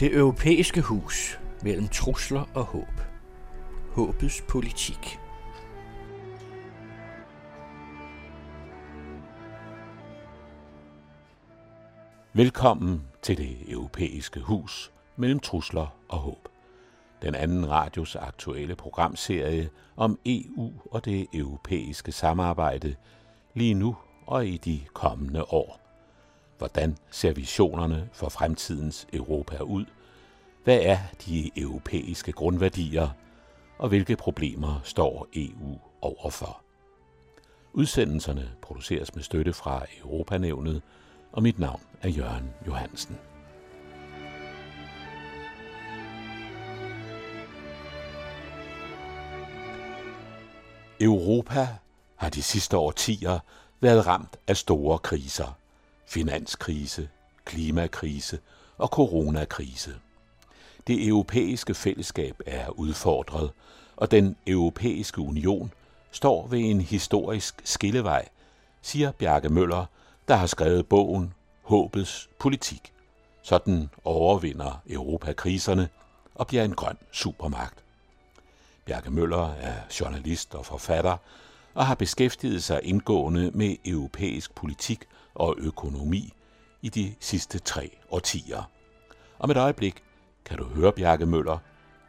Det europæiske hus mellem trusler og håb. Håbets politik. Velkommen til det europæiske hus mellem trusler og håb. Den anden radios aktuelle programserie om EU og det europæiske samarbejde lige nu og i de kommende år. Hvordan ser visionerne for fremtidens Europa ud? Hvad er de europæiske grundværdier? Og hvilke problemer står EU overfor? Udsendelserne produceres med støtte fra Europanævnet, og mit navn er Jørgen Johansen. Europa har de sidste årtier været ramt af store kriser. Finanskrise, klimakrise og coronakrise. Det europæiske fællesskab er udfordret, og den europæiske union står ved en historisk skillevej, siger Bjarke Møller, der har skrevet bogen Håbets politik. Sådan overvinder Europa kriserne og bliver en grøn supermagt. Bjarke Møller er journalist og forfatter og har beskæftiget sig indgående med europæisk politik og økonomi i de sidste tre årtier. Om et øjeblik kan du høre Bjarke Møller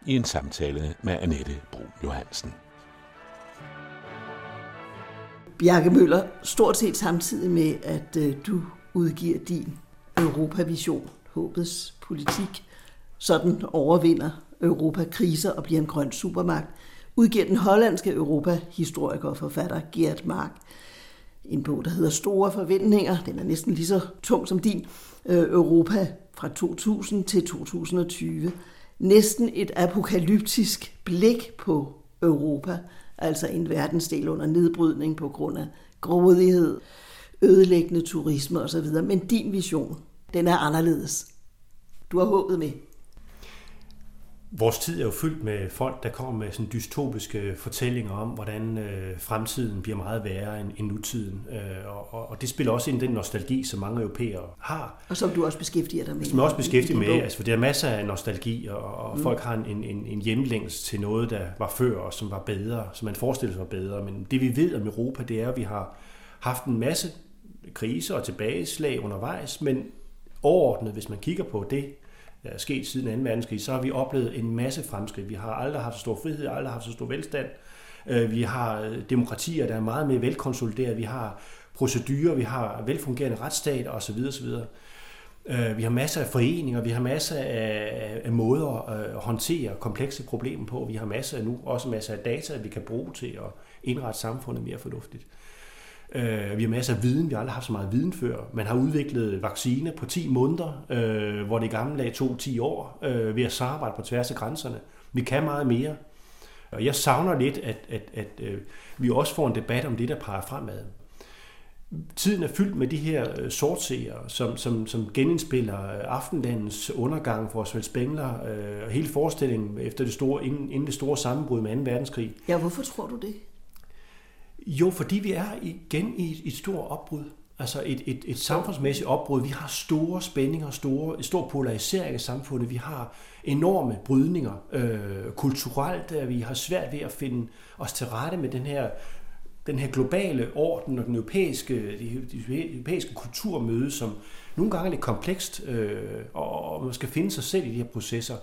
i en samtale med Annette Brun Johansen. Bjarke Møller, stort set samtidig med, at øh, du udgiver din Europavision, håbets politik, sådan overvinder Europa kriser og bliver en grøn supermagt, udgiver den hollandske Europa-historiker og forfatter Gert Mark en bog, der hedder Store Forventninger. Den er næsten lige så tung som din. Øh, Europa fra 2000 til 2020. Næsten et apokalyptisk blik på Europa, altså en verdensdel under nedbrydning på grund af grådighed, ødelæggende turisme osv. Men din vision, den er anderledes. Du har håbet med. Vores tid er jo fyldt med folk, der kommer med sådan dystopiske fortællinger om, hvordan øh, fremtiden bliver meget værre end, end nutiden. Øh, og, og det spiller også ind i den nostalgi, som mange europæere har. Og som du også beskæftiger dig med. Som jeg også beskæftiger med, altså, for der er masser af nostalgi, og, og mm. folk har en, en, en hjemlængst til noget, der var før, og som var bedre, som man forestiller sig var bedre. Men det vi ved om Europa, det er, at vi har haft en masse kriser og tilbageslag undervejs, men overordnet, hvis man kigger på det, er sket siden 2. verdenskrig, så har vi oplevet en masse fremskridt. Vi har aldrig haft så stor frihed, aldrig haft så stor velstand. Øh, vi har øh, demokratier, der er meget mere velkonsolideret. Vi har procedurer, vi har velfungerende retsstat osv. osv. Øh, vi har masser af foreninger, vi har masser af, af måder at håndtere komplekse problemer på. Vi har masser af nu også masser af data, vi kan bruge til at indrette samfundet mere fornuftigt. Øh, vi har masser af viden, vi har aldrig haft så meget viden før. Man har udviklet vacciner på 10 måneder, øh, hvor det gamle lag tog 10 år, øh, ved at samarbejde på tværs af grænserne. Vi kan meget mere. Og jeg savner lidt, at, at, at øh, vi også får en debat om det, der peger fremad. Tiden er fyldt med de her øh, sortseere, som, som, som genindspiller øh, aftenlandens undergang for Osvald Spengler øh, og hele forestillingen efter det store, inden, inden det store sammenbrud med 2. verdenskrig. Ja, hvorfor tror du det? Jo, fordi vi er igen i et, et stort opbrud. Altså et, et, et samfundsmæssigt opbrud. Vi har store spændinger, store, stor polarisering af samfundet. Vi har enorme brydninger øh, kulturelt. Vi har svært ved at finde os til rette med den her, den her globale orden og den europæiske, de, europæiske kulturmøde, som nogle gange er lidt komplekst, øh, og man skal finde sig selv i de her processer.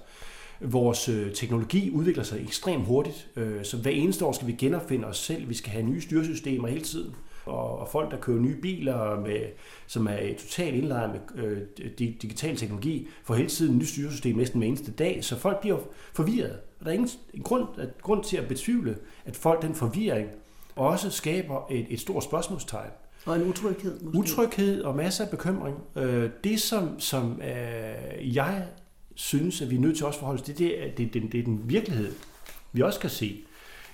Vores øh, teknologi udvikler sig ekstremt hurtigt, øh, så hver eneste år skal vi genopfinde os selv. Vi skal have nye styresystemer hele tiden. Og, folk, der kører nye biler, med, som er totalt indlejret med øh, digital teknologi, får hele tiden nye styresystem næsten hver eneste dag. Så folk bliver forvirret. Og der er ingen grund, grund til at betvivle, at folk den forvirring også skaber et, et stort spørgsmålstegn. Og en utryghed. Måske. Utryghed og masser af bekymring. Det, som, som jeg synes, at vi er nødt til også at forholde os til, det, er, det, det, det er den virkelighed, vi også kan se.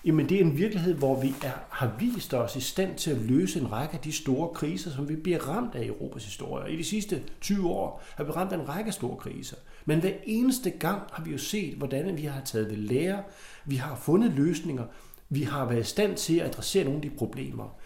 Jamen det er en virkelighed, hvor vi er, har vist os i stand til at løse en række af de store kriser, som vi bliver ramt af i Europas historie. I de sidste 20 år har vi ramt en række store kriser. Men hver eneste gang har vi jo set, hvordan vi har taget ved lære, vi har fundet løsninger, vi har været i stand til at adressere nogle af de problemer.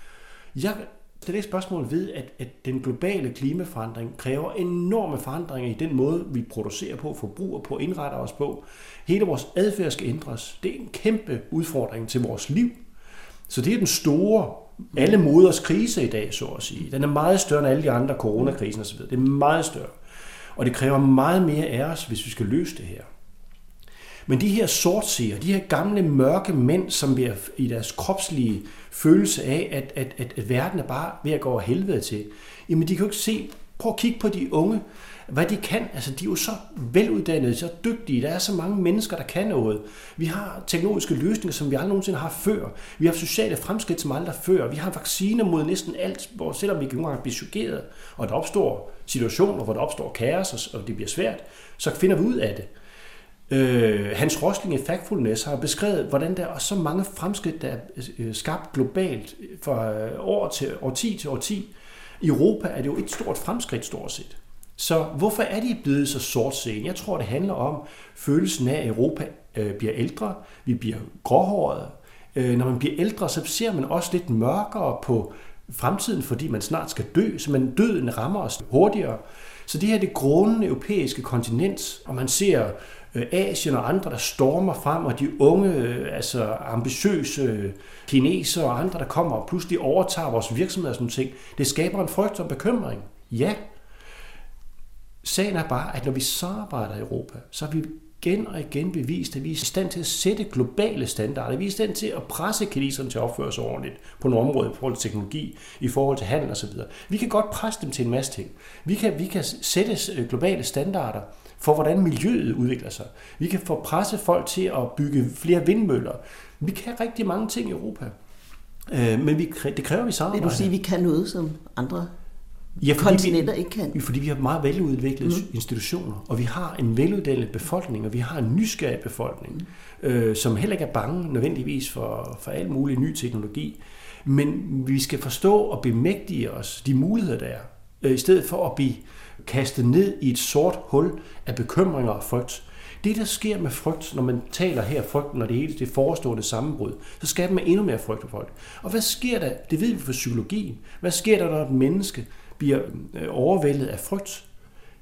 Jeg det er det spørgsmål ved, at, at den globale klimaforandring kræver enorme forandringer i den måde, vi producerer på, forbruger på, indretter os på. Hele vores adfærd skal ændres. Det er en kæmpe udfordring til vores liv. Så det er den store, alle moders krise i dag, så at sige. Den er meget større end alle de andre coronakrisen osv. Det er meget større. Og det kræver meget mere af os, hvis vi skal løse det her. Men de her sortseere, de her gamle mørke mænd, som bliver i deres kropslige følelse af, at, at, at, at verden er bare ved at gå over helvede til, jamen de kan jo ikke se, prøv at kigge på de unge, hvad de kan. Altså, de er jo så veluddannede, så dygtige. Der er så mange mennesker, der kan noget. Vi har teknologiske løsninger, som vi aldrig nogensinde har før. Vi har sociale fremskridt, som aldrig før. Vi har vacciner mod næsten alt, hvor selvom vi ikke engang bliver chokeret, og der opstår situationer, hvor der opstår kaos, og det bliver svært, så finder vi ud af det. Øh, Hans Rosling i Factfulness har beskrevet, hvordan der er så mange fremskridt, der er øh, skabt globalt fra øh, år til årti til årti. I Europa er det jo et stort fremskridt stort set. Så hvorfor er de blevet så sortseende? Jeg tror, det handler om følelsen af, at Europa øh, bliver ældre, vi bliver gråhårede. Øh, når man bliver ældre, så ser man også lidt mørkere på fremtiden, fordi man snart skal dø, så man døden rammer os hurtigere. Så det her er det grundende europæiske kontinent, og man ser Øh, Asien og andre, der stormer frem, og de unge, øh, altså ambitiøse øh, kinesere og andre, der kommer og pludselig overtager vores virksomheder og sådan ting. Det skaber en frygt og bekymring. Ja. Sagen er bare, at når vi samarbejder i Europa, så har vi igen og igen bevist, at vi er i stand til at sætte globale standarder. Vi er i stand til at presse kineserne til at opføre sig ordentligt på nogle områder i forhold til teknologi, i forhold til handel osv. Vi kan godt presse dem til en masse ting. Vi kan, vi kan sætte globale standarder for, hvordan miljøet udvikler sig. Vi kan få presse folk til at bygge flere vindmøller. Vi kan rigtig mange ting i Europa. Øh, men vi, det kræver vi samarbejde. Vil du sige, at vi kan noget, som andre ja, kontinenter vi, ikke kan? Fordi vi har meget veludviklede mm. institutioner, og vi har en veluddannet befolkning, og vi har en nysgerrig befolkning, mm. øh, som heller ikke er bange nødvendigvis for, for al mulig ny teknologi. Men vi skal forstå og bemægtige os de muligheder, der er, øh, i stedet for at blive kastet ned i et sort hul af bekymringer og frygt. Det, der sker med frygt, når man taler her frygt, når det hele det forestående sammenbrud, så skaber man endnu mere frygt for folk. Og hvad sker der? Det ved vi fra psykologien. Hvad sker der, når et menneske bliver øh, overvældet af frygt?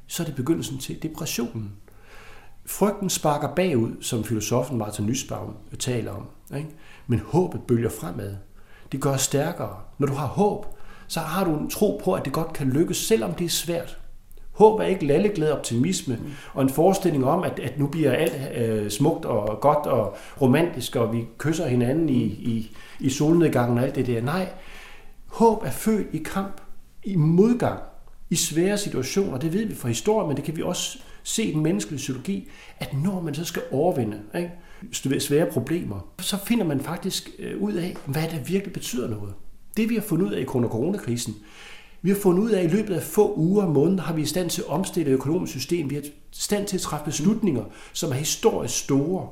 Så er det begyndelsen til depressionen. Frygten sparker bagud, som filosofen Martin Nussbaum taler om. Ikke? Men håbet bølger fremad. Det gør os stærkere. Når du har håb, så har du en tro på, at det godt kan lykkes, selvom det er svært. Håb er ikke lalleglæde optimisme og en forestilling om, at, at nu bliver alt øh, smukt og godt og romantisk, og vi kysser hinanden i, i, i solnedgangen og alt det der. Nej, håb er født i kamp, i modgang, i svære situationer. Det ved vi fra historien, men det kan vi også se i den menneskelige psykologi, at når man så skal overvinde ikke, svære problemer, så finder man faktisk øh, ud af, hvad der virkelig betyder noget. Det vi har fundet ud af i coronakrisen, vi har fundet ud af, at i løbet af få uger og måneder har vi i stand til at omstille det økonomiske system. Vi er i stand til at træffe beslutninger, som er historisk store,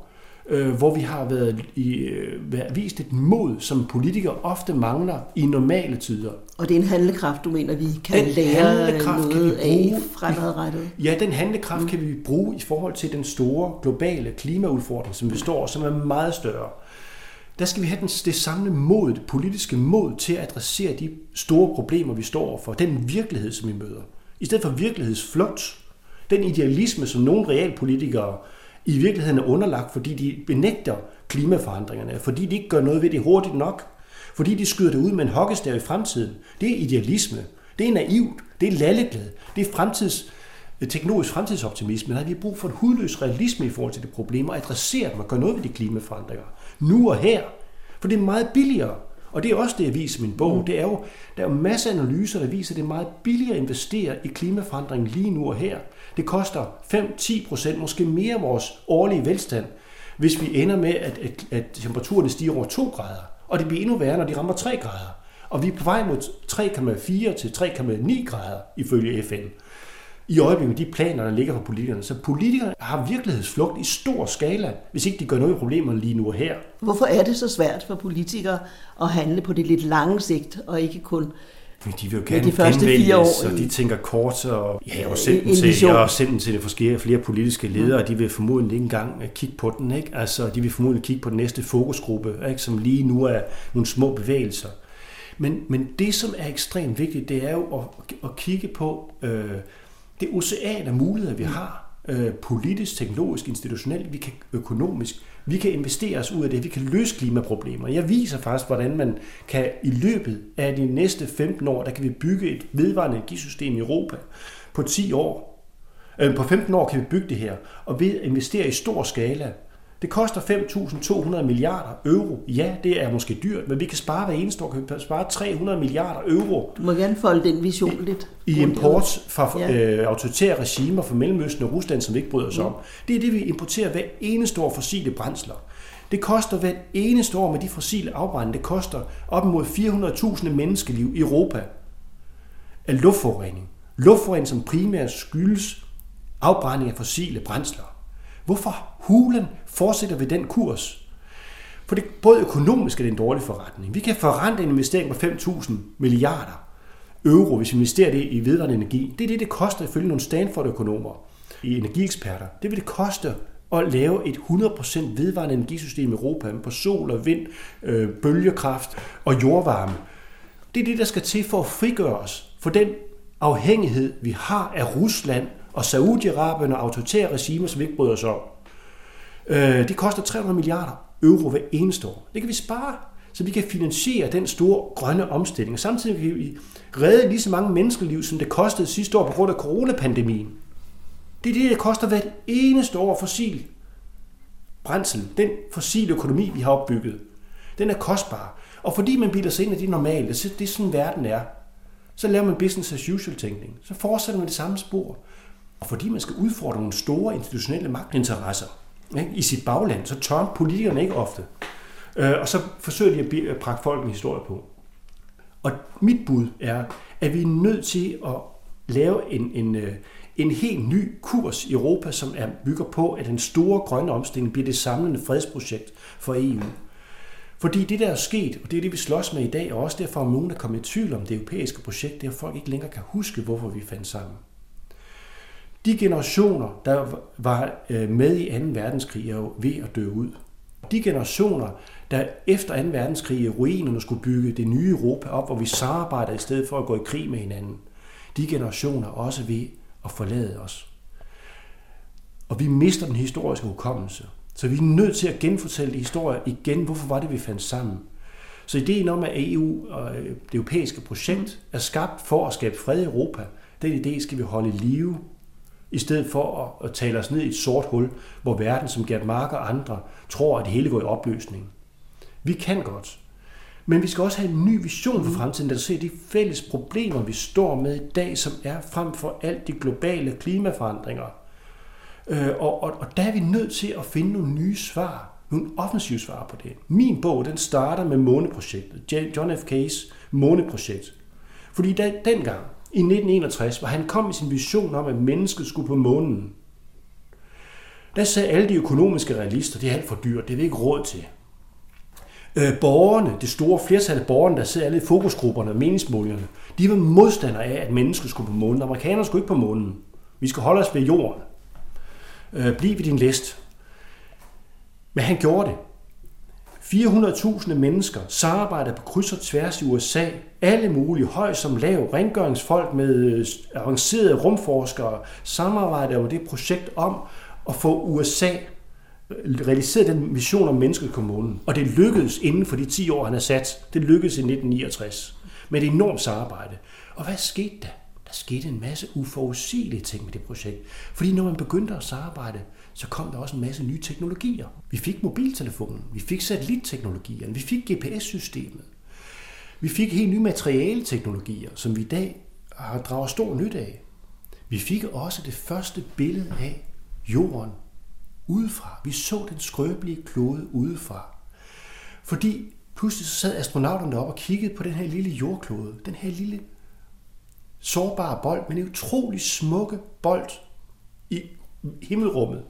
øh, hvor vi har været i, øh, vist et mod, som politikere ofte mangler i normale tider. Og det er en handlekraft, du mener, vi kan den lære noget kan vi bruge, af fremadrettet? Ja, den handlekraft mm. kan vi bruge i forhold til den store globale klimaudfordring, som vi står, som er meget større der skal vi have den, det samme mod, det politiske mod til at adressere de store problemer, vi står for, den virkelighed, som vi møder. I stedet for virkelighedsflugt, den idealisme, som nogle realpolitikere i virkeligheden er underlagt, fordi de benægter klimaforandringerne, fordi de ikke gør noget ved det hurtigt nok, fordi de skyder det ud med en hockeystav i fremtiden. Det er idealisme. Det er naivt. Det er lalleglad. Det er fremtids, teknologisk fremtidsoptimisme. Har vi brug for en hudløs realisme i forhold til det problem, og adressere dem og gøre noget ved de klimaforandringer nu og her. For det er meget billigere. Og det er også det, jeg viser i min bog. Mm. Det er jo, der er jo masser af analyser, der viser, at det er meget billigere at investere i klimaforandring lige nu og her. Det koster 5-10 procent, måske mere vores årlige velstand, hvis vi ender med, at, at, at temperaturen stiger over 2 grader. Og det bliver endnu værre, når de rammer 3 grader. Og vi er på vej mod 3,4 til 3,9 grader ifølge FN i øjeblikket de planer, der ligger for politikerne. Så politikerne har virkelighedsflugt i stor skala, hvis ikke de gør noget ved problemerne lige nu og her. Hvorfor er det så svært for politikere at handle på det lidt lange sigt, og ikke kun de vil jo gerne de første fire år og de tænker kort, og, ja, og sende den til, og sende den til flere, flere politiske ledere, og de vil formodentlig ikke engang kigge på den. Ikke? Altså, de vil formodentlig kigge på den næste fokusgruppe, ikke? som lige nu er nogle små bevægelser. Men, men det, som er ekstremt vigtigt, det er jo at, at kigge på øh, det ocean af muligheder, vi har. Øh, politisk, teknologisk, institutionelt, vi kan økonomisk. Vi kan investere os ud af det, vi kan løse klimaproblemer. Jeg viser faktisk, hvordan man kan i løbet af de næste 15 år, der kan vi bygge et vedvarende energisystem i Europa på 10 år. Øh, på 15 år kan vi bygge det her, og ved at investere i stor skala, det koster 5.200 milliarder euro. Ja, det er måske dyrt, men vi kan spare hver eneste år, kan vi spare 300 milliarder euro. Du må gerne folde den vision lidt. I import fra ja. øh, autoritære regimer fra Mellemøsten og Rusland, som vi ikke bryder os ja. om. Det er det, vi importerer hver eneste år fossile brændsler. Det koster hver eneste år med de fossile afbrænding, det koster op mod 400.000 menneskeliv i Europa af luftforurening. Luftforurening, som primært skyldes afbrænding af fossile brændsler. Hvorfor hulen fortsætter vi den kurs? For det, både økonomisk er det en dårlig forretning. Vi kan forrente en investering på 5.000 milliarder euro, hvis vi investerer det i vedvarende energi. Det er det, det koster ifølge nogle Stanford-økonomer i energieksperter. Det vil det koste at lave et 100% vedvarende energisystem i Europa på sol og vind, øh, bølgekraft og jordvarme. Det er det, der skal til for at frigøre os for den afhængighed, vi har af Rusland og Saudi-Arabien og autoritære regimer, som vi ikke bryder os om. Øh, det koster 300 milliarder euro hver eneste år. Det kan vi spare, så vi kan finansiere den store grønne omstilling. Samtidig kan vi redde lige så mange menneskeliv, som det kostede sidste år på grund af coronapandemien. Det er det, der koster hvert eneste år fossil brændsel. Den fossile økonomi, vi har opbygget, den er kostbar. Og fordi man bilder sig ind i det normale, det er sådan verden er, så laver man business as usual tænkning. Så fortsætter man det samme spor. Og fordi man skal udfordre nogle store institutionelle magtinteresser ikke, i sit bagland, så tør politikerne ikke ofte. Øh, og så forsøger de at prakke folk en historie på. Og mit bud er, at vi er nødt til at lave en, en, øh, en helt ny kurs i Europa, som er bygger på, at den store grønne omstilling bliver det samlende fredsprojekt for EU. Fordi det, der er sket, og det er det, vi slås med i dag, og også derfor, at nogen er kommet i tvivl om det europæiske projekt, det er, at folk ikke længere kan huske, hvorfor vi fandt sammen. De generationer, der var øh, med i 2. verdenskrig, er jo ved at dø ud. De generationer, der efter 2. verdenskrig i ruinerne skulle bygge det nye Europa op, hvor vi samarbejder i stedet for at gå i krig med hinanden, de generationer er også ved at forlade os. Og vi mister den historiske hukommelse. Så vi er nødt til at genfortælle historier igen. Hvorfor var det, vi fandt sammen? Så ideen om, at EU og øh, det europæiske projekt er skabt for at skabe fred i Europa, den idé skal vi holde i live i stedet for at, tale os ned i et sort hul, hvor verden, som Gert Mark og andre, tror, at det hele går i opløsning. Vi kan godt. Men vi skal også have en ny vision for fremtiden, der ser de fælles problemer, vi står med i dag, som er frem for alt de globale klimaforandringer. Øh, og, og, og der er vi nødt til at finde nogle nye svar, nogle offensive svar på det. Min bog, den starter med måneprojektet, John F. K's måneprojekt. Fordi da, dengang, i 1961, hvor han kom med sin vision om, at mennesket skulle på månen. Der sagde alle de økonomiske realister, det er alt for dyrt, det er vi ikke råd til. Øh, borgerne, det store flertal af borgerne, der sidder alle i fokusgrupperne og meningsmålingerne, de var modstandere af, at mennesket skulle på månen. Amerikanerne skulle ikke på månen. Vi skal holde os ved jorden. Øh, bliv ved din list. Men han gjorde det. 400.000 mennesker samarbejder på kryds og tværs i USA. Alle mulige, høj som lav, rengøringsfolk med øh, avancerede rumforskere samarbejder om det projekt om at få USA øh, realiseret den mission om mennesket på månen. Og det lykkedes inden for de 10 år, han har sat. Det lykkedes i 1969 med et enormt samarbejde. Og hvad skete der? Der skete en masse uforudsigelige ting med det projekt. Fordi når man begyndte at samarbejde, så kom der også en masse nye teknologier. Vi fik mobiltelefonen, vi fik satellitteknologierne, vi fik GPS-systemet. Vi fik helt nye materialeteknologier, som vi i dag har draget stor nyt af. Vi fik også det første billede af jorden udefra. Vi så den skrøbelige klode udefra. Fordi pludselig så sad astronauterne op og kiggede på den her lille jordklode, den her lille sårbare bold, men en utrolig smukke bold i himmelrummet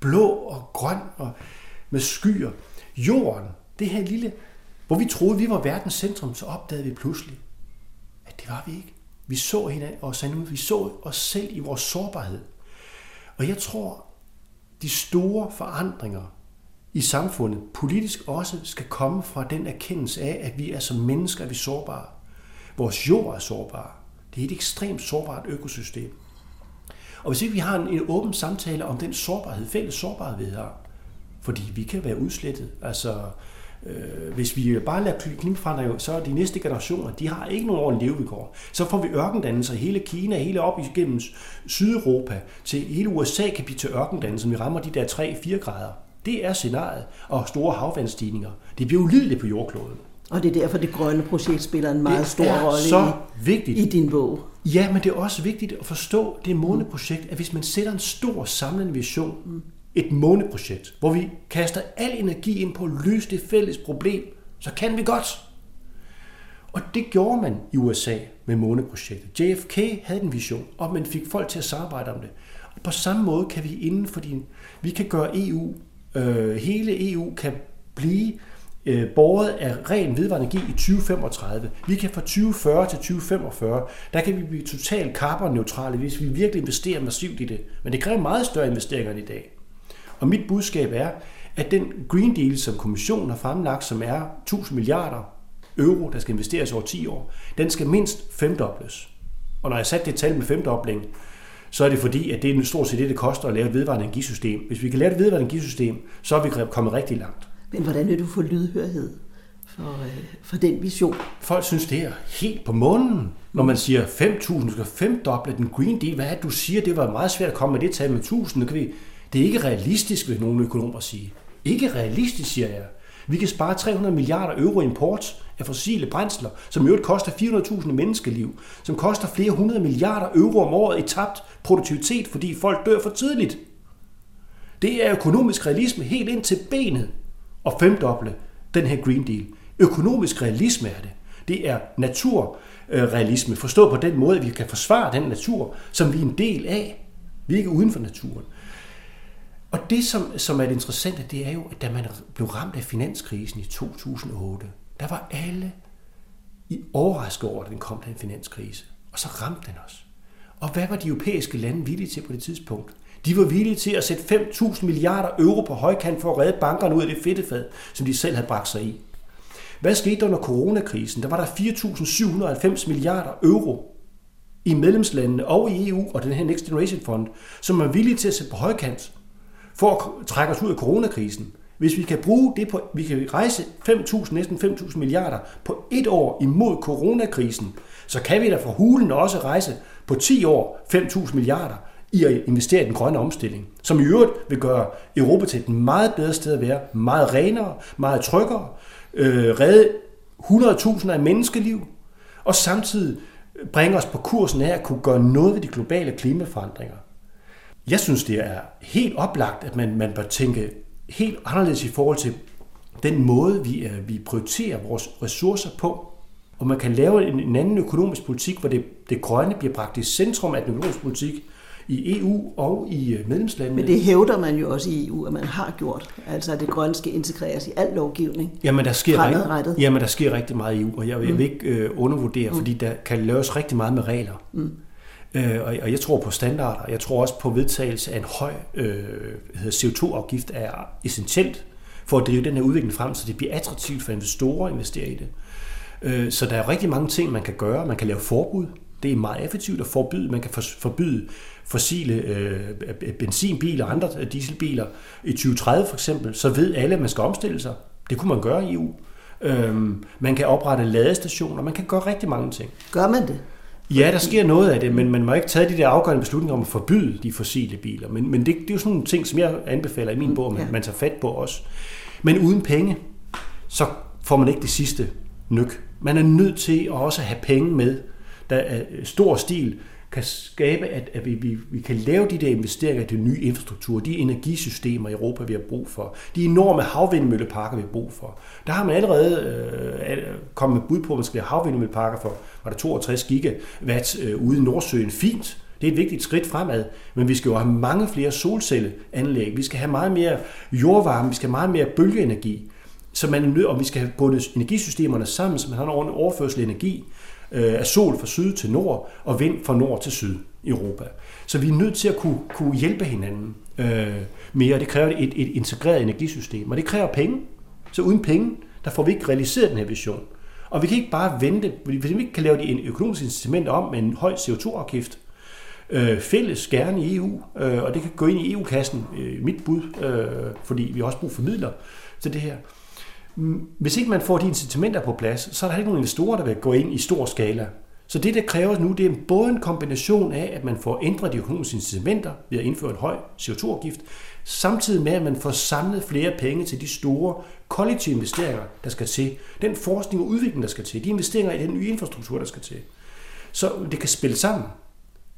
blå og grøn og med skyer. Jorden, det her lille, hvor vi troede, vi var verdens centrum, så opdagede vi pludselig, at det var vi ikke. Vi så hinanden og sagde, vi så os selv i vores sårbarhed. Og jeg tror, de store forandringer i samfundet politisk også skal komme fra den erkendelse af, at vi er som mennesker er vi sårbare. Vores jord er sårbar. Det er et ekstremt sårbart økosystem. Og hvis ikke vi har en, en åben samtale om den sårbarhed, fælles sårbarhed, vi har, fordi vi kan være udslettet. Altså, øh, hvis vi bare lader klimaforandringer, så er de næste generationer, de har ikke nogen ordentlig levevilkår. Så får vi ørkendannelser hele Kina, hele op igennem Sydeuropa, til hele USA kan blive til ørkendannelser, vi rammer de der 3-4 grader. Det er scenariet, og store havvandstigninger. Det bliver ulideligt på jordkloden. Og det er derfor, det grønne projekt spiller en meget det stor er rolle så i, vigtigt. i din bog. Ja, men det er også vigtigt at forstå det måneprojekt, at hvis man sætter en stor samlende vision, et måneprojekt, hvor vi kaster al energi ind på at løse det fælles problem, så kan vi godt. Og det gjorde man i USA med måneprojektet. JFK havde en vision, og man fik folk til at samarbejde om det. Og på samme måde kan vi inden for din, vi kan gøre EU, øh, hele EU kan blive øh, båret af ren vedvarende energi i 2035. Vi kan fra 2040 til 2045, der kan vi blive totalt karbonneutrale, hvis vi virkelig investerer massivt i det. Men det kræver meget større investeringer end i dag. Og mit budskab er, at den Green Deal, som kommissionen har fremlagt, som er 1000 milliarder euro, der skal investeres over 10 år, den skal mindst femdobles. Og når jeg satte det tal med femdobling, så er det fordi, at det er stort set det, det koster at lave et vedvarende energisystem. Hvis vi kan lave et vedvarende energisystem, så er vi kommet rigtig langt. Men hvordan vil du få lydhørhed for, øh, for den vision? Folk synes, det er helt på månen, når man siger 5.000, skal femdoble den Green Deal. Hvad er det, du siger? Det var meget svært at komme med det tal med 1.000. Det, kan vi, det er ikke realistisk, vil nogle økonomer sige. Ikke realistisk, siger jeg. Vi kan spare 300 milliarder euro import af fossile brændsler, som i øvrigt koster 400.000 menneskeliv, som koster flere hundrede milliarder euro om året i tabt produktivitet, fordi folk dør for tidligt. Det er økonomisk realisme helt ind til benet og femdoble den her Green Deal. Økonomisk realisme er det. Det er naturrealisme, Forstå på den måde, at vi kan forsvare den natur, som vi er en del af. Vi er ikke uden for naturen. Og det, som, som er det interessante, det er jo, at da man blev ramt af finanskrisen i 2008, der var alle i overrasket over, at den kom, den finanskrise. Og så ramte den os. Og hvad var de europæiske lande villige til på det tidspunkt? De var villige til at sætte 5.000 milliarder euro på højkant for at redde bankerne ud af det fedtefad, som de selv havde bragt sig i. Hvad skete der under coronakrisen? Der var der 4.790 milliarder euro i medlemslandene og i EU og den her Next Generation Fund, som er villige til at sætte på højkant for at trække os ud af coronakrisen. Hvis vi kan bruge det på, vi kan rejse 5.000, næsten 5.000 milliarder på et år imod coronakrisen, så kan vi da for hulen også rejse på 10 år 5.000 milliarder i at investere i den grønne omstilling, som i øvrigt vil gøre Europa til et meget bedre sted at være, meget renere, meget tryggere, øh, redde 100.000 af menneskeliv, og samtidig bringe os på kursen af at kunne gøre noget ved de globale klimaforandringer. Jeg synes, det er helt oplagt, at man, man bør tænke helt anderledes i forhold til den måde, vi, øh, vi prioriterer vores ressourcer på. Og man kan lave en, en anden økonomisk politik, hvor det, det grønne bliver bragt i centrum af den økonomiske politik i EU og i øh, medlemslandene. Men det hævder man jo også i EU, at man har gjort. Altså, at det grønne skal integreres i al lovgivning. Jamen, der sker, rigtig, jamen, der sker rigtig meget i EU, og jeg vil, mm. jeg vil ikke øh, undervurdere, mm. fordi der kan laves rigtig meget med regler. Mm. Øh, og, og jeg tror på standarder. Jeg tror også på vedtagelse af en høj øh, CO2-afgift er essentielt for at drive den her udvikling frem, så det bliver attraktivt for investorer at investere i det. Øh, så der er rigtig mange ting, man kan gøre. Man kan lave forbud. Det er meget effektivt at forbyde. Man kan forbyde fossile øh, benzinbiler og andre dieselbiler i 2030 for eksempel. Så ved alle, at man skal omstille sig. Det kunne man gøre i EU. Øhm, man kan oprette ladestationer. Man kan gøre rigtig mange ting. Gør man det? Ja, der sker noget af det, men man må ikke tage de der afgørende beslutninger om at forbyde de fossile biler. Men, men det, det er jo sådan nogle ting, som jeg anbefaler i min bog, man, ja. man tager fat på også. Men uden penge, så får man ikke det sidste nyk. Man er nødt til at også have penge med, der er stor stil kan skabe, at, at vi, vi, vi kan lave de der investeringer i den nye infrastruktur, de energisystemer i Europa, vi har brug for, de enorme havvindmølleparker, vi har brug for. Der har man allerede øh, kommet med bud på, at man skal have havvindmølleparker for var der 62 gigawatt øh, ude i Nordsøen. Fint, det er et vigtigt skridt fremad, men vi skal jo have mange flere solcelleanlæg, vi skal have meget mere jordvarme, vi skal have meget mere bølgeenergi, så man er nødt, og vi skal have bundet energisystemerne sammen, så man har en ordentlig overførsel energi, øh, af sol fra syd til nord og vind fra nord til syd i Europa. Så vi er nødt til at kunne, kunne hjælpe hinanden øh, mere. Det kræver et, et integreret energisystem, og det kræver penge. Så uden penge, der får vi ikke realiseret den her vision. Og vi kan ikke bare vente, hvis vi ikke kan lave de økonomiske incitamenter om med en høj CO2-afgift, øh, fælles gerne i EU, øh, og det kan gå ind i EU-kassen, øh, mit bud, øh, fordi vi har også brug for midler til det her. Hvis ikke man får de incitamenter på plads, så er der ikke nogen investorer, der vil gå ind i stor skala. Så det, der kræves nu, det er både en kombination af, at man får ændret de økonomiske incitamenter ved at indføre en høj CO2-afgift, samtidig med, at man får samlet flere penge til de store kollektive investeringer, der skal til. Den forskning og udvikling, der skal til. De investeringer i den nye infrastruktur, der skal til. Så det kan spille sammen.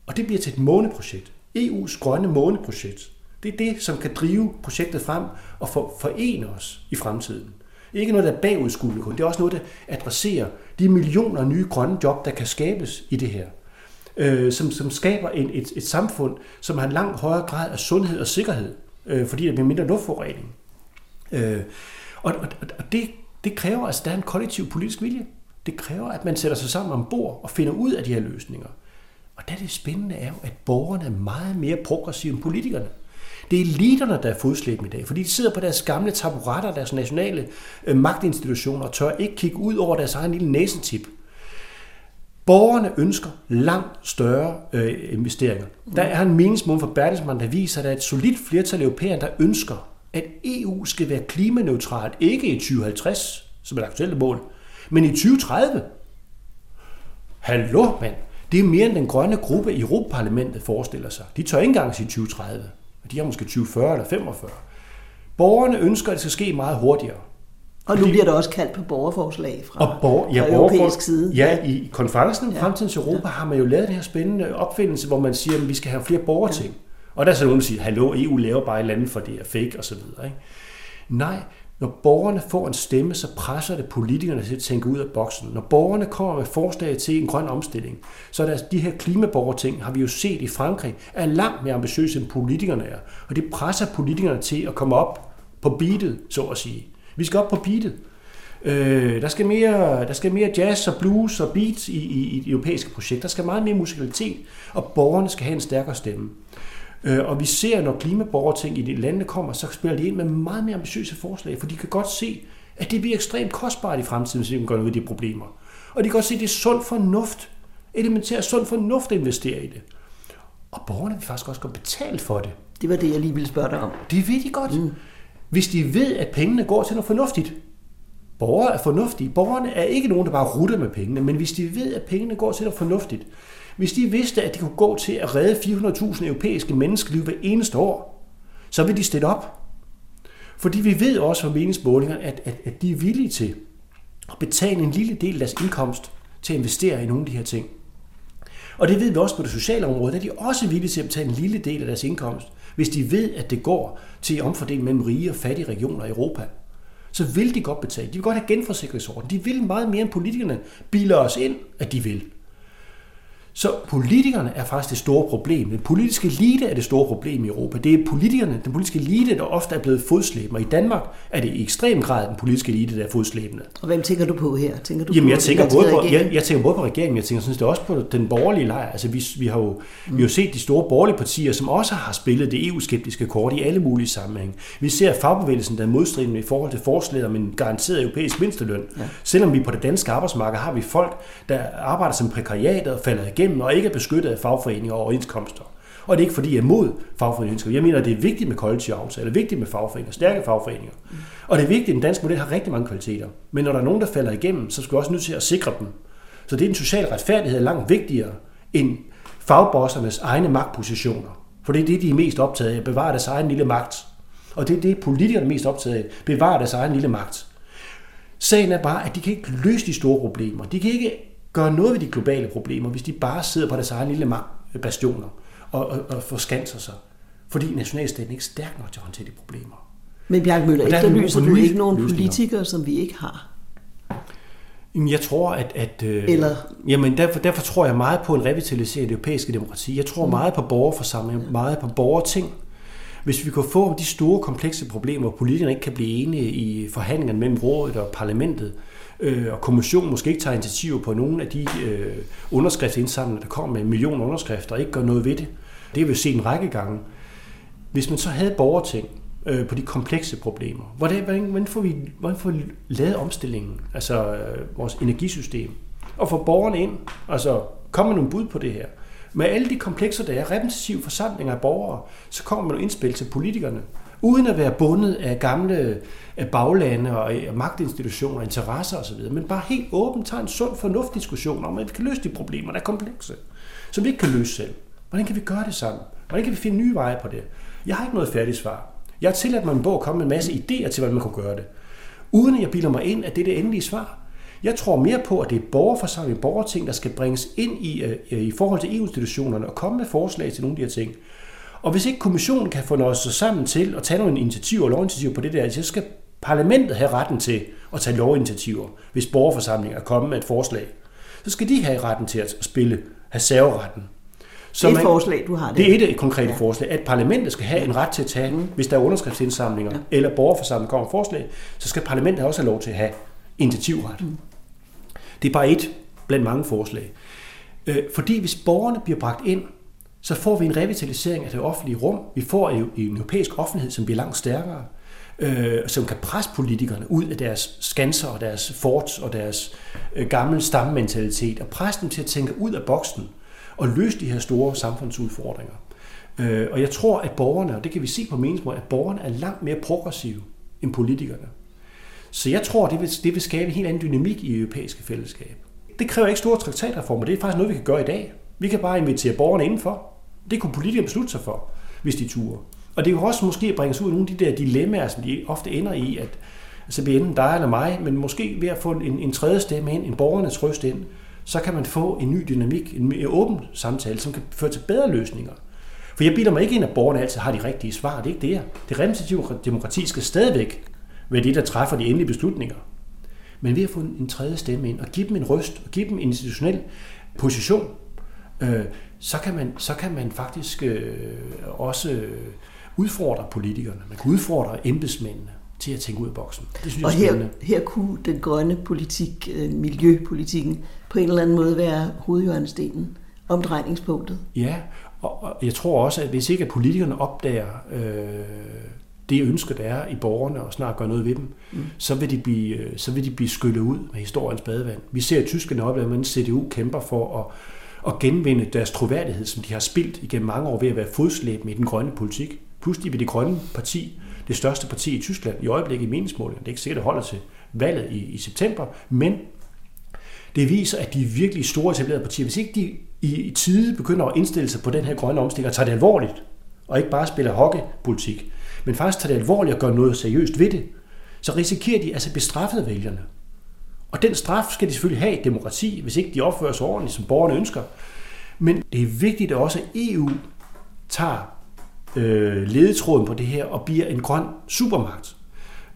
Og det bliver til et måneprojekt. EU's grønne måneprojekt. Det er det, som kan drive projektet frem og forene os i fremtiden. Ikke noget, der er bagudskuende kun. Det er også noget, der adresserer de millioner nye grønne job, der kan skabes i det her. Øh, som, som skaber en, et, et samfund, som har en langt højere grad af sundhed og sikkerhed, øh, fordi der bliver mindre luftforurening. Øh, og og, og det, det kræver, at altså, der er en kollektiv politisk vilje. Det kræver, at man sætter sig sammen om bord og finder ud af de her løsninger. Og det, det spændende er jo, at borgerne er meget mere progressive end politikerne. Det er eliterne, der er fodslæbende i dag, fordi de sidder på deres gamle taburetter, deres nationale øh, magtinstitutioner, og tør ikke kigge ud over deres egen lille næsetip. Borgerne ønsker langt større øh, investeringer. Der er en meningsmål for Bertelsmann, der viser, at der er et solidt flertal af europæere, der ønsker, at EU skal være klimaneutralt, ikke i 2050, som er det aktuelle mål, men i 2030. Hallo, mand. Det er mere end den grønne gruppe i Europaparlamentet forestiller sig. De tør ikke engang sige 2030. De har måske 2040 eller 45. Borgerne ønsker, at det skal ske meget hurtigere. Og nu bliver der også kaldt på borgerforslag fra, og borger, ja, fra europæisk side. Ja, i konferencen ja. Fremtidens Europa ja. har man jo lavet den her spændende opfindelse, hvor man siger, at vi skal have flere borgerting. Ja. Og der er så nogen, der siger, hallo, EU laver bare et eller andet, for det er fake osv. Ikke? Nej, når borgerne får en stemme, så presser det politikerne til at tænke ud af boksen. Når borgerne kommer med forslag til en grøn omstilling, så er der de her klimaborgerting, har vi jo set i Frankrig, er langt mere ambitiøse end politikerne er. Og det presser politikerne til at komme op på beatet, så at sige. Vi skal op på beatet. Øh, der, skal mere, der skal mere jazz og blues og beats i, i, i europæiske projekt. Der skal meget mere musikalitet, og borgerne skal have en stærkere stemme. Øh, og vi ser, når klimaborgerting i de lande kommer, så spiller de ind med meget mere ambitiøse forslag, for de kan godt se, at det bliver ekstremt kostbart i fremtiden, hvis vi gør noget ved de problemer. Og de kan godt se, at det er sund fornuft, elementær sund fornuft at investere i det. Og borgerne vil faktisk også godt betale for det. Det var det, jeg lige ville spørge dig om. Det ved de godt. Mm. Hvis de ved, at pengene går til noget fornuftigt. Borgere er fornuftige. Borgerne er ikke nogen, der bare rutter med pengene, men hvis de ved, at pengene går til noget fornuftigt, hvis de vidste, at de kunne gå til at redde 400.000 europæiske menneskeliv hver eneste år, så ville de stille op. Fordi vi ved også fra meningsmålingerne, at, at, at de er villige til at betale en lille del af deres indkomst til at investere i nogle af de her ting. Og det ved vi også på det sociale område, at de er også villige til at betale en lille del af deres indkomst, hvis de ved, at det går til at omfordele mellem rige og fattige regioner i Europa. Så vil de godt betale. De vil godt have genforsikringsorden. De vil meget mere end politikerne bilder os ind, at de vil. Så politikerne er faktisk det store problem. Den politiske elite er det store problem i Europa. Det er politikerne, den politiske elite, der ofte er blevet fodslæbende. Og i Danmark er det i ekstrem grad den politiske elite, der er fodslæbende. Og hvem tænker du på her? Tænker du Jamen, på jeg tænker, både på, jeg, jeg tænker både på regeringen, jeg tænker sådan det også på den borgerlige lejr. Altså, vi, vi, har jo, mm. vi har jo set de store borgerlige partier, som også har spillet det EU-skeptiske kort i alle mulige sammenhæng. Vi ser fagbevægelsen, der er modstridende i forhold til forslaget om en garanteret europæisk mindsteløn. Ja. Selvom vi på det danske arbejdsmarked har vi folk, der arbejder som prekariater og falder igennem og ikke er beskyttet af fagforeninger og overenskomster. Og det er ikke fordi, jeg er imod fagforeninger. Jeg mener, at det er vigtigt med kollektive aftaler, vigtigt med fagforeninger, stærke fagforeninger. Mm. Og det er vigtigt, at den danske model har rigtig mange kvaliteter. Men når der er nogen, der falder igennem, så skal vi også nødt til at sikre dem. Så det er den sociale retfærdighed langt vigtigere end fagbossernes egne magtpositioner. For det er det, de er mest optaget af, at bevare deres egen lille magt. Og det er det, politikerne er mest optaget af, bevare deres egen lille magt. Sagen er bare, at de kan ikke løse de store problemer. De kan ikke gøre noget ved de globale problemer, hvis de bare sidder på deres egen lille bastioner og, og, og forskanser sig. Fordi nationalstaten er ikke stærk nok til at håndtere de problemer. Men Bjarke Møller, efterlyser du ikke nogen politikere, som vi ikke har? Jeg tror, at... at øh, Eller? Jamen, derfor, derfor tror jeg meget på en det europæiske demokrati. Jeg tror mm. meget på borgerforsamling, meget på borgerting. Hvis vi kunne få de store, komplekse problemer, hvor politikerne ikke kan blive enige i forhandlingerne mellem rådet og parlamentet, øh, og kommissionen måske ikke tager initiativ på nogle af de øh, underskriftsindsamlinger, der kommer med en million underskrifter, og ikke gør noget ved det. Det har vi set en række gange. Hvis man så havde borgerting øh, på de komplekse problemer, hvordan, hvordan, får vi, hvordan får vi lavet omstillingen, altså øh, vores energisystem, og få borgerne ind, altså kommer nogle bud på det her. Med alle de komplekser, der er repræsentative forsamlinger af borgere, så kommer man nogle indspil til politikerne, uden at være bundet af gamle baglande og magtinstitutioner, interesser osv., men bare helt åbent tager en sund fornuftdiskussion om, at vi kan løse de problemer, der er komplekse, som vi ikke kan løse selv. Hvordan kan vi gøre det sammen? Hvordan kan vi finde nye veje på det? Jeg har ikke noget færdigt svar. Jeg har tilladt mig en bog at komme med en masse idéer til, hvordan man kunne gøre det. Uden at jeg bilder mig ind, at det er det endelige svar. Jeg tror mere på, at det er borgerforsamling, borgerting, der skal bringes ind i, øh, i forhold til EU-institutionerne og komme med forslag til nogle af de her ting. Og hvis ikke kommissionen kan få noget sig sammen til at tage nogle initiativer og lovinitiativer på det der, så skal parlamentet have retten til at tage lovinitiativer, hvis borgerforsamlinger er kommet med et forslag. Så skal de have retten til at spille, have serveretten. Så det er et man, forslag, du har det. Det er et, et konkret ja. forslag, at parlamentet skal have en ret til at tage, mm. hvis der er underskriftsindsamlinger, ja. eller borgerforsamlinger kommer forslag, så skal parlamentet også have lov til at have initiativret. Mm. Det er bare et blandt mange forslag. Øh, fordi hvis borgerne bliver bragt ind, så får vi en revitalisering af det offentlige rum. Vi får en europæisk offentlighed, som bliver langt stærkere, øh, som kan presse politikerne ud af deres skanser og deres forts og deres øh, gamle stammentalitet, og presse dem til at tænke ud af boksen og løse de her store samfundsudfordringer. Øh, og jeg tror, at borgerne, og det kan vi se på meningsmål, at borgerne er langt mere progressive end politikerne. Så jeg tror, det vil, det vil skabe en helt anden dynamik i europæiske fællesskab. Det kræver ikke store traktatreformer. Det er faktisk noget, vi kan gøre i dag. Vi kan bare invitere borgerne indenfor. Det kunne politikere beslutte sig for, hvis de turde. Og det kan også måske bringe os ud af nogle af de der dilemmaer, som de ofte ender i, at altså, så bliver enten dig eller mig, men måske ved at få en, en tredje stemme ind, en borgernes røst ind, så kan man få en ny dynamik, en mere åben samtale, som kan føre til bedre løsninger. For jeg bilder mig ikke ind, at borgerne altid har de rigtige svar. Det er ikke det her. Det repræsentative demokrati skal stadigvæk være det, der træffer de endelige beslutninger. Men ved at få en tredje stemme ind og give dem en røst og give dem en institutionel position, øh, så, kan man, så kan man faktisk øh, også udfordre politikerne. Man kan udfordre embedsmændene til at tænke ud af boksen. Det synes og jeg her, her kunne den grønne politik, øh, miljøpolitikken, på en eller anden måde være hovedhjørnestenen, omdrejningspunktet. Ja, og, og jeg tror også, at hvis ikke at politikerne opdager øh, det ønske, der er i borgerne, og snart gøre noget ved dem, mm. så, vil de blive, øh, så vil de blive skyllet ud med historiens badevand. Vi ser, at tyskerne oplever, at man CDU kæmper for at, at genvinde deres troværdighed, som de har spildt igennem mange år ved at være fodslæbende i den grønne politik. Pludselig vil det grønne parti det største parti i Tyskland i øjeblikket i meningsmålingen. Det er ikke sikkert, at det holder til valget i, i september, men det viser, at de virkelig store etablerede partier, hvis ikke de i, i tide begynder at indstille sig på den her grønne omstilling og tager det alvorligt, og ikke bare spiller hockeypolitik, men faktisk tager det alvorligt og gør noget seriøst ved det, så risikerer de altså bestraffet vælgerne. Og den straf skal de selvfølgelig have i demokrati, hvis ikke de opfører sig ordentligt, som borgerne ønsker. Men det er vigtigt at også, at EU tager øh, ledetråden på det her og bliver en grøn supermagt.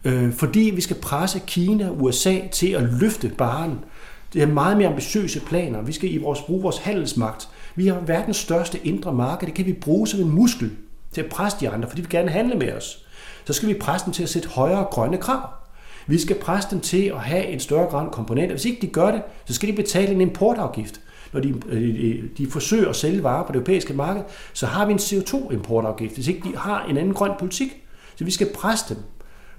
Øh, fordi vi skal presse Kina og USA til at løfte baren. Det er meget mere ambitiøse planer. Vi skal i vores, bruge vores handelsmagt. Vi har verdens største indre marked. Det kan vi bruge som en muskel til at presse de andre, for de vil gerne handle med os. Så skal vi presse dem til at sætte højere grønne krav. Vi skal presse dem til at have en større grøn komponent. Hvis ikke de gør det, så skal de betale en importafgift. Når de, de, de forsøger at sælge varer på det europæiske marked, så har vi en CO2-importafgift, hvis ikke de har en anden grøn politik. Så vi skal presse dem.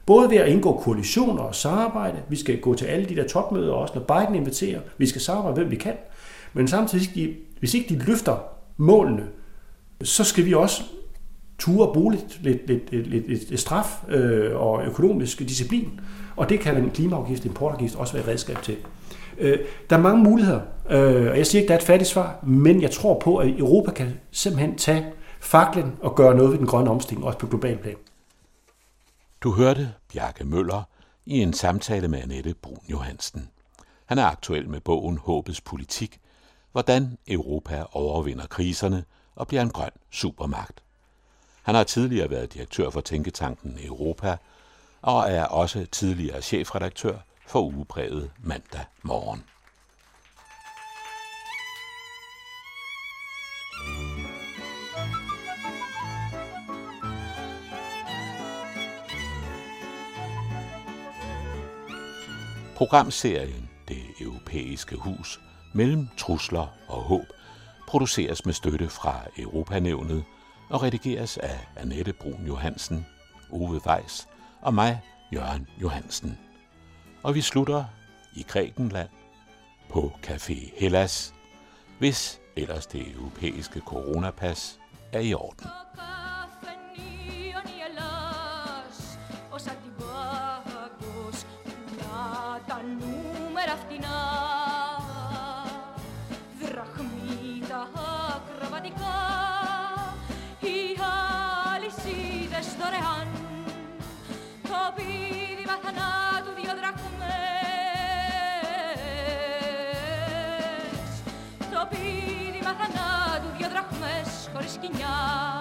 Både ved at indgå koalitioner og samarbejde. Vi skal gå til alle de der topmøder også, når Biden inviterer. Vi skal samarbejde, hvem vi kan. Men samtidig, hvis ikke de løfter målene, så skal vi også ture bruge lidt, lidt, lidt, lidt, lidt, lidt straf øh, og økonomisk disciplin. Og det kan en klimaafgift, importafgift også være et redskab til. Øh, der er mange muligheder, øh, og jeg siger ikke, der er et fattigt svar, men jeg tror på, at Europa kan simpelthen tage faklen og gøre noget ved den grønne omstilling, også på global plan. Du hørte Bjarke Møller i en samtale med Annette Brun Johansen. Han er aktuel med bogen Håbets politik, hvordan Europa overvinder kriserne og bliver en grøn supermagt. Han har tidligere været direktør for Tænketanken Europa og er også tidligere chefredaktør for ugebrevet mandag morgen. Programserien Det Europæiske Hus mellem trusler og håb produceres med støtte fra Europanævnet og redigeres af Annette Brun Johansen, Ove Weiss og mig, Jørgen Johansen. Og vi slutter i Grækenland på Café Hellas, hvis ellers det europæiske coronapas er i orden. Меня.